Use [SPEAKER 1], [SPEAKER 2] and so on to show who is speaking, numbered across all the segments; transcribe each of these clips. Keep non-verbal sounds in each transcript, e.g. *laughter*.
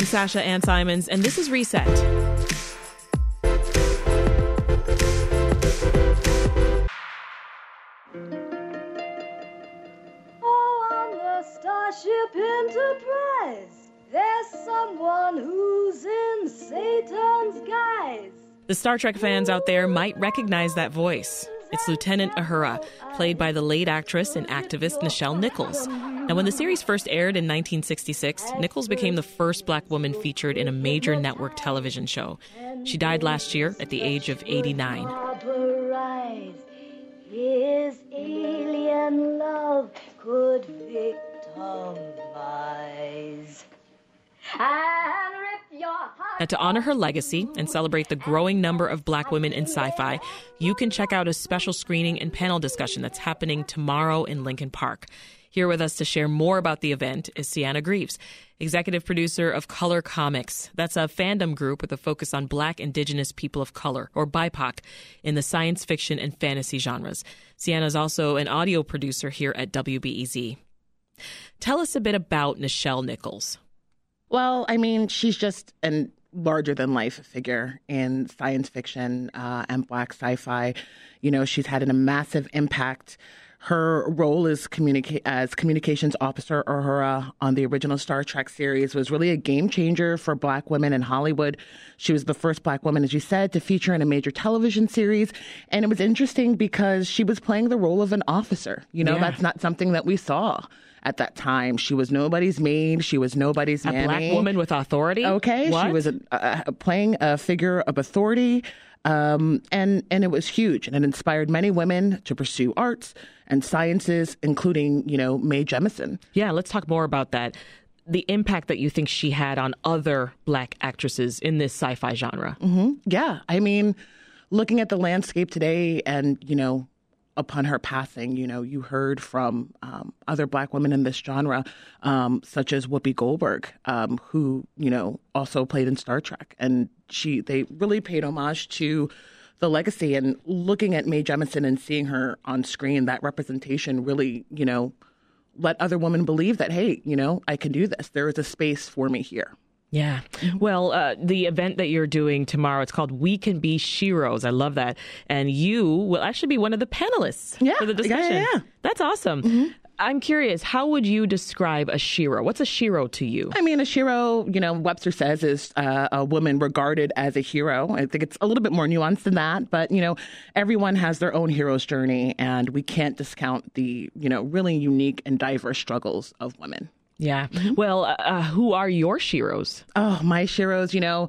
[SPEAKER 1] I'm Sasha Ann Simons, and this is Reset.
[SPEAKER 2] Oh, on the Starship Enterprise, there's someone who's in Satan's guise.
[SPEAKER 1] The Star Trek fans out there might recognize that voice. It's Lieutenant Uhura, played by the late actress and activist Nichelle Nichols. Now, when the series first aired in 1966, Nichols became the first black woman featured in a major network television show. She died last year at the age of 89.
[SPEAKER 2] His alien love could victimize and rip your heart.
[SPEAKER 1] Now, to honor her legacy and celebrate the growing number of black women in sci fi, you can check out a special screening and panel discussion that's happening tomorrow in Lincoln Park. Here with us to share more about the event is Cianna Greaves, executive producer of Color Comics. That's a fandom group with a focus on black, indigenous people of color, or BIPOC, in the science fiction and fantasy genres. Cianna is also an audio producer here at WBEZ. Tell us a bit about Nichelle Nichols.
[SPEAKER 3] Well, I mean, she's just an larger than life figure in science fiction uh, and black sci fi. You know, she's had a massive impact. Her role as, communica- as communications officer Uhura on the original Star Trek series was really a game changer for black women in Hollywood. She was the first black woman, as you said, to feature in a major television series. And it was interesting because she was playing the role of an officer. You know,
[SPEAKER 1] Yeah.
[SPEAKER 3] that's not something that we saw at that time. She was nobody's maid. She was nobody's
[SPEAKER 1] A
[SPEAKER 3] nanny.
[SPEAKER 1] black woman with authority?
[SPEAKER 3] Okay,
[SPEAKER 1] What?
[SPEAKER 3] she was a, uh, playing a figure of authority, um, and and it was huge, and it inspired many women to pursue arts and sciences, including you know Mae Jemison.
[SPEAKER 1] Yeah, let's talk more about that. The impact that you think she had on other black actresses in this sci fi genre.
[SPEAKER 3] Yeah, I mean, looking at the landscape today, and you know. Upon her passing, you know, you heard from um, other black women in this genre, um, such as Whoopi Goldberg, um, who you know also played in Star Trek, and she they really paid homage to the legacy. And looking at Mae Jemison and seeing her on screen, that representation really, you know, let other women believe that hey, you know, I can do this. There is a space for me here.
[SPEAKER 1] Yeah. Well, uh, the event that you're doing tomorrow, it's called We Can Be Sheroes. I love that. And you will actually be one of the panelists
[SPEAKER 3] Yeah,
[SPEAKER 1] for the discussion.
[SPEAKER 3] yeah, yeah.
[SPEAKER 1] That's awesome. I'm curious, how would you describe a shero? What's a shero to you?
[SPEAKER 3] I mean, a Shero, you know, Webster says is uh, a woman regarded as a hero. I think it's a little bit more nuanced than that, but you know, everyone has their own hero's journey, and we can't discount the you know really unique and diverse struggles of women.
[SPEAKER 1] Yeah. Well, uh, uh, who are your sheros?
[SPEAKER 3] Oh, my Sheros, you know,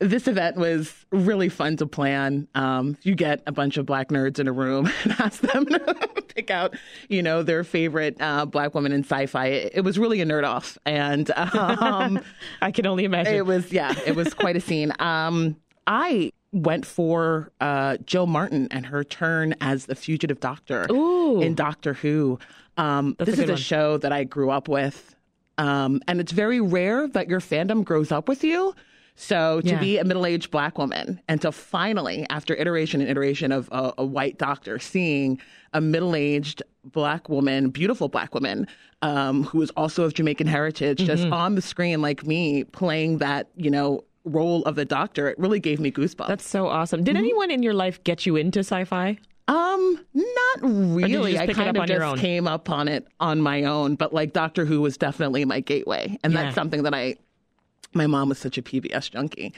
[SPEAKER 3] this event was really fun to plan. Um, you get a bunch of black nerds in a room *laughs* and ask them *laughs* to pick out, you know, their favorite uh, black woman in sci-fi. It, it was really a nerd off, and um, *laughs*
[SPEAKER 1] I can only imagine.
[SPEAKER 3] it was yeah, it was quite a scene. Um, I went for uh, Jo Martin and her turn as the fugitive doctor
[SPEAKER 1] Ooh.
[SPEAKER 3] in Doctor Who. Um,
[SPEAKER 1] That's a
[SPEAKER 3] this is a
[SPEAKER 1] one.
[SPEAKER 3] show that I grew up with, um, and it's very rare that your fandom grows up with you. So to
[SPEAKER 1] Yeah.
[SPEAKER 3] be a middle-aged black woman and to finally, after iteration and iteration of a, a white doctor, seeing a middle-aged black woman, beautiful black woman, um, who is also of Jamaican heritage,
[SPEAKER 1] Mm-hmm.
[SPEAKER 3] just on the screen like me, playing that you know role of the doctor, it really gave me goosebumps.
[SPEAKER 1] That's so awesome. Did anyone in your life get you into sci fi?
[SPEAKER 3] Um, not really. I kind of just came up on it on my own, but like Doctor Who was definitely my gateway, and
[SPEAKER 1] Yeah.
[SPEAKER 3] that's something that I. My mom was such a PBS junkie,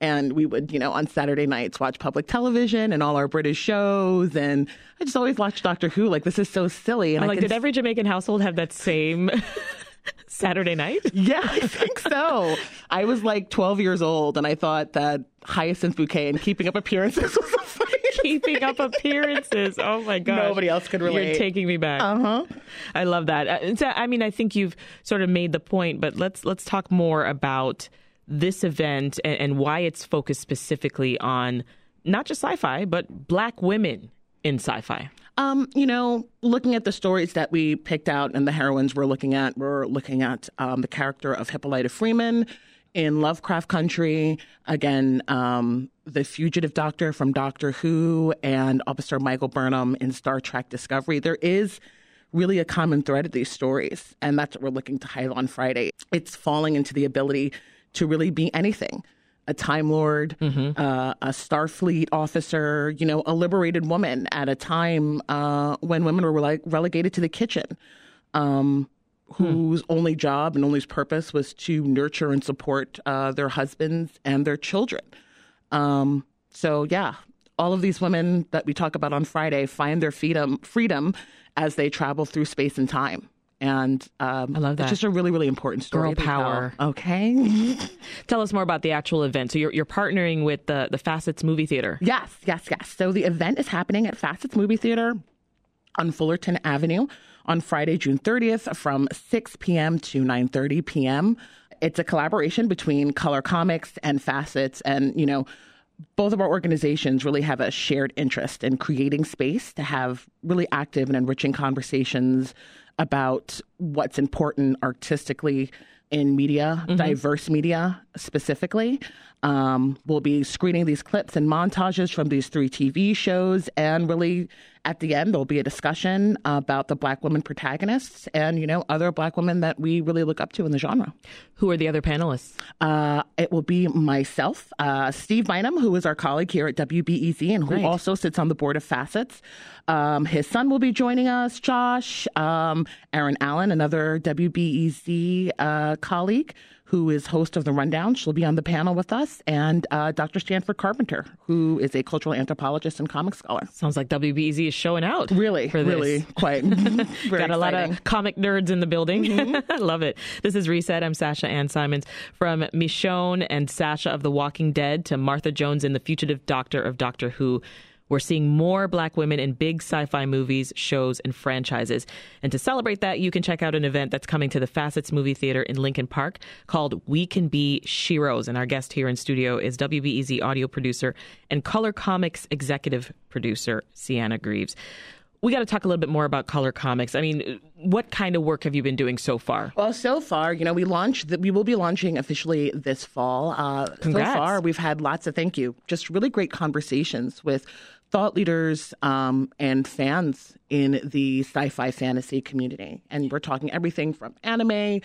[SPEAKER 3] and we would, you know, on Saturday nights watch public television and all our British shows, and I just always watched Doctor Who. Like this is so silly, and
[SPEAKER 1] I'm
[SPEAKER 3] I
[SPEAKER 1] like, did every Jamaican household have that same *laughs* Saturday night? *laughs*
[SPEAKER 3] Yeah, I think so. I was like 12 years old, and I thought that Hyacinth Bouquet and Keeping Up Appearances *laughs* was funniest.
[SPEAKER 1] Keeping up appearances. Oh my god.
[SPEAKER 3] Nobody else could relate.
[SPEAKER 1] You're taking me back.
[SPEAKER 3] Uh huh.
[SPEAKER 1] I love that. Uh, so, I mean, I think you've sort of made the point, but let's let's talk more about this event and, and why it's focused specifically on not just sci-fi, but black women in sci-fi.
[SPEAKER 3] Um, you know, looking at the stories that we picked out and the heroines we're looking at, we're looking at um, the character of Hippolyta Freeman in Lovecraft Country. Again, um, the fugitive doctor from Doctor Who and Officer Michael Burnham in Star Trek Discovery. There is really a common thread of these stories, and that's what we're looking to highlight on Friday. It's falling into the ability to really be anything. A Time Lord, uh, a Starfleet officer, you know, a liberated woman at a time uh, when women were like relegated to the kitchen, um, whose only job and only purpose was to nurture and support uh, their husbands and their children. Um, so yeah, all of these women that we talk about on Friday find their freedom freedom as they travel through space and time. And um,
[SPEAKER 1] I love that.
[SPEAKER 3] It's just a really, really important story.
[SPEAKER 1] Girl
[SPEAKER 3] to tell.
[SPEAKER 1] power.
[SPEAKER 3] Okay. *laughs*
[SPEAKER 1] Tell us more about the actual event. So you're you're partnering with the the Facets Movie Theater.
[SPEAKER 3] yes, yes, yes. So the event is happening at Facets Movie Theater on Fullerton Avenue on Friday, June 30th from 6 p.m. to 9:30 p.m. It's a collaboration between Color Comics and Facets and, you know, both of our organizations really have a shared interest in creating space to have really active and enriching conversations about what's important artistically in media, mm-hmm. diverse media specifically. Um, we'll be screening these clips and montages from these three TV shows, and really at the end there'll be a discussion about the Black women protagonists and you know other Black women that we really look up to in the genre.
[SPEAKER 1] Who are the other panelists?
[SPEAKER 3] Uh, it will be myself, uh, Steve Bynum, who is our colleague here at WBEZ and who
[SPEAKER 1] Right.
[SPEAKER 3] also sits on the board of Facets. Um, his son will be joining us, Josh. Um, Erin Allen, another WBEZ uh, colleague who is host of The Rundown. She'll be on the panel with us. And uh, Dr. Stanford Carpenter, who is a cultural anthropologist and comic scholar.
[SPEAKER 1] Sounds like WBEZ is showing out.
[SPEAKER 3] Really,
[SPEAKER 1] for this.
[SPEAKER 3] really quite. *laughs* *laughs*
[SPEAKER 1] Got a lot of comic nerds in the building.
[SPEAKER 3] Mm-hmm. *laughs*
[SPEAKER 1] I love it. This is Reset. I'm Sasha Ann Simons. From Michonne and Sasha of The Walking Dead to Martha Jones in The Fugitive Doctor of Doctor Who. We're seeing more black women in big sci fi movies, shows, and franchises. And to celebrate that, you can check out an event that's coming to the Facets Movie Theater in Lincoln Park called We Can Be Sheroes. And our guest here in studio is WBEZ audio producer and Color Comics executive producer, Cianna Greaves. We got to talk a little bit more about Color Comics. I mean, what kind of work have you been doing so far?
[SPEAKER 3] Well, so far, you know, we launched. The, we will be launching officially this fall. Uh,
[SPEAKER 1] Congrats.
[SPEAKER 3] So far, we've had lots of thank you, just really great conversations with thought leaders um, and fans in the sci-fi fantasy community, and we're talking everything from anime.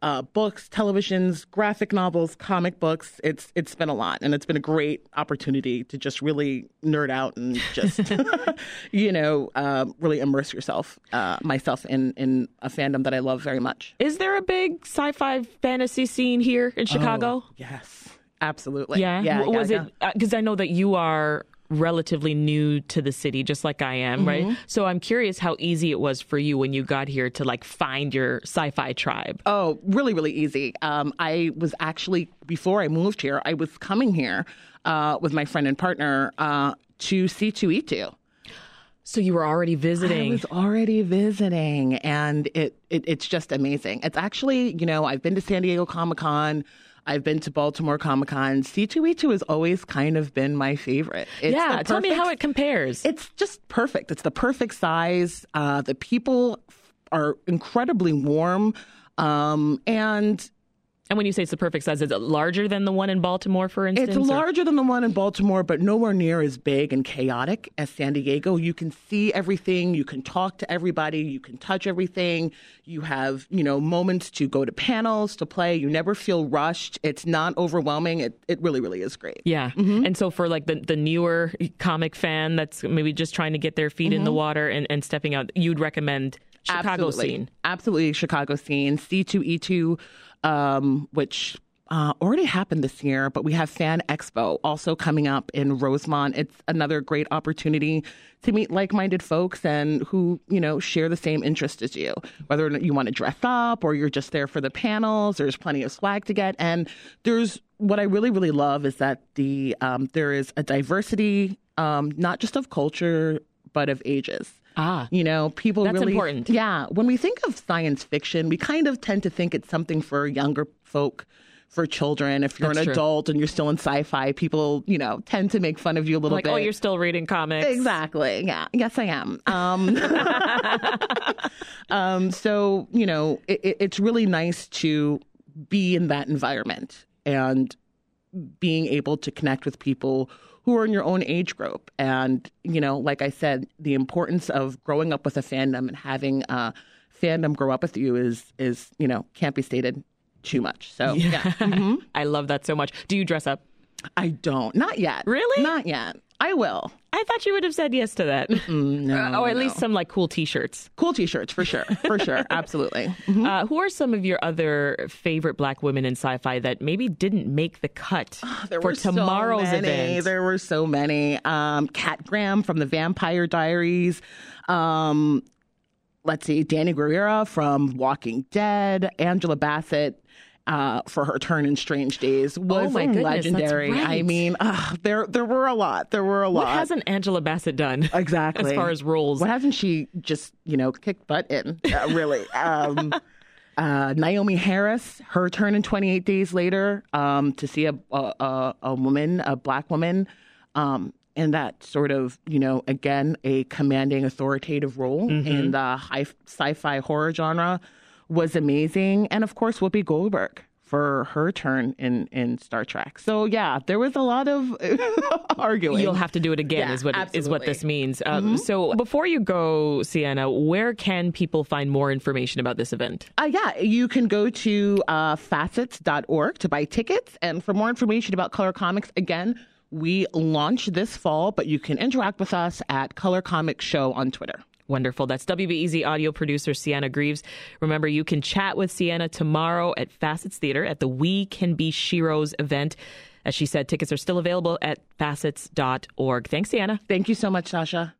[SPEAKER 3] Uh, books, televisions, graphic novels, comic books. It's it's been a lot, and it's been a great opportunity to just really nerd out and just, *laughs* you know, uh, really immerse yourself, uh, myself in in a fandom that I love very much.
[SPEAKER 1] Is there a big sci-fi fantasy scene here in Chicago?
[SPEAKER 3] Yes, absolutely.
[SPEAKER 1] yeah.
[SPEAKER 3] Oh, yeah.
[SPEAKER 1] Was
[SPEAKER 3] yeah,
[SPEAKER 1] it because I know that you are relatively new to the city, just like I am,
[SPEAKER 3] Mm-hmm.
[SPEAKER 1] right? So I'm curious how easy it was for you when you got here to like find your sci-fi tribe.
[SPEAKER 3] Oh, really, really easy. Um, I was actually before I moved here, I was coming here uh, with my friend and partner uh, to C2E2.
[SPEAKER 1] So you were already visiting.
[SPEAKER 3] I was already visiting, and it, it it's just amazing. It's actually, you know, I've been to San Diego Comic Con. I've been to Baltimore Comic Con. C2E2 has always kind of been my favorite. It's
[SPEAKER 1] yeah,
[SPEAKER 3] the
[SPEAKER 1] tell me how it compares.
[SPEAKER 3] It's just perfect. It's the perfect size. Uh, the people are incredibly warm, um, and
[SPEAKER 1] And when you say it's the perfect size, is it larger than the one in Baltimore, for instance?
[SPEAKER 3] It's
[SPEAKER 1] or-
[SPEAKER 3] larger than the one in Baltimore, but nowhere near as big and chaotic as San Diego. You can see everything, you can talk to everybody, you can touch everything. You have, you know, moments to go to panels, to play. You never feel rushed. It's not overwhelming. It, it really, really is great.
[SPEAKER 1] Yeah. Mm-hmm. And so for like the, the newer comic fan that's maybe just trying to get their feet in the mm-hmm. water and, and stepping out, you'd recommend Chicago
[SPEAKER 3] Absolutely.
[SPEAKER 1] scene.
[SPEAKER 3] Absolutely, Chicago scene. C2E2, um, which uh, already happened this year, but we have Fan Expo also coming up in Rosemont. It's another great opportunity to meet like-minded folks and who you know share the same interest as you. Whether or not you want to dress up or you're just there for the panels, there's plenty of swag to get, and there's what I really really love is that the um, there is a diversity, um, not just of culture but of ages.
[SPEAKER 1] Ah.
[SPEAKER 3] You know, people
[SPEAKER 1] That's
[SPEAKER 3] really
[SPEAKER 1] important.
[SPEAKER 3] Yeah, when we think of science fiction, we kind of tend to think it's something for younger folk, for children. If you're
[SPEAKER 1] That's
[SPEAKER 3] an
[SPEAKER 1] true.
[SPEAKER 3] adult and you're still in sci-fi, people, you know, tend to make fun of you a little
[SPEAKER 1] Like,
[SPEAKER 3] bit.
[SPEAKER 1] oh, you're still reading comics.
[SPEAKER 3] Exactly. Yeah. Yes, I am. Um, *laughs* um, so you know, it, it- it's really nice to be in that environment and being able to connect with people who are in your own age group. And you know, like I said, the importance of growing up with a fandom and having a fandom grow up with you is is you know can't be stated too much. So yeah, mm-hmm. *laughs*
[SPEAKER 1] I love that so much. Do you dress up?
[SPEAKER 3] I don't. Not yet.
[SPEAKER 1] Really?
[SPEAKER 3] Not yet. I will.
[SPEAKER 1] I thought you would have said yes to that.
[SPEAKER 3] No.
[SPEAKER 1] Uh, *laughs* oh, at
[SPEAKER 3] no.
[SPEAKER 1] least some like cool T-shirts.
[SPEAKER 3] Cool t-shirts for sure. For sure. *laughs* Absolutely. Mhm.
[SPEAKER 1] Uh, who are some of your other favorite black women in sci-fi that maybe didn't make the cut
[SPEAKER 3] There
[SPEAKER 1] for
[SPEAKER 3] were
[SPEAKER 1] tomorrow's
[SPEAKER 3] so many.
[SPEAKER 1] event?
[SPEAKER 3] There were so many. Um, Kat Graham from the Vampire Diaries. Um, let's see, Danai Gurira from Walking Dead. Angela Bassett. Uh, for her turn in Strange Days was
[SPEAKER 1] Oh goodness,
[SPEAKER 3] legendary. I mean, ugh, there there were a lot. There were a lot.
[SPEAKER 1] What hasn't Angela Bassett done? *laughs*
[SPEAKER 3] exactly
[SPEAKER 1] as far as roles?
[SPEAKER 3] What hasn't she just you know kicked butt in? Uh, really. *laughs* Um, uh, Naomie Harris, her turn in 28 Days Later, um, to see a, a a woman, a black woman, um, in that sort of you know again a commanding, authoritative role in the high sci-fi horror genre was amazing, and of course Whoopi Goldberg. For her turn in, in Star Trek, so yeah, there was a lot of *laughs* arguing.
[SPEAKER 1] You'll have to do it again.
[SPEAKER 3] Yeah,
[SPEAKER 1] is what is what
[SPEAKER 3] absolutely.
[SPEAKER 1] this means. Um, So before you go, Cianna, where can people find more information about this event?
[SPEAKER 3] Uh, yeah, you can go to uh, facets.org to buy tickets. And for more information about Color Comics, again, we launch this fall, but you can interact with us at Color Comics Show on Twitter.
[SPEAKER 1] Wonderful. That's WBEZ audio producer Cianna Greaves. Remember, you can chat with Cianna tomorrow at Facets Theater at the We Can Be Sheroes event. As she said, tickets are still available at facets.org. Thanks, Cianna.
[SPEAKER 3] Thank you so much, Sasha.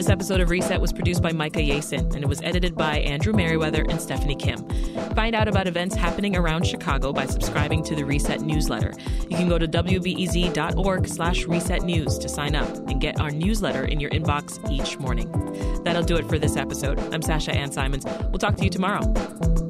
[SPEAKER 1] This episode of Reset was produced by Micah Yasin and it was edited by Andrew Merriweather and Stephanie Kim. Find out about events happening around Chicago by subscribing to the Reset newsletter. You can go to wbez.org slash reset news to sign up and get our newsletter in your inbox each morning. That'll do it for this episode. I'm Sasha Ann Simons. We'll talk to you tomorrow.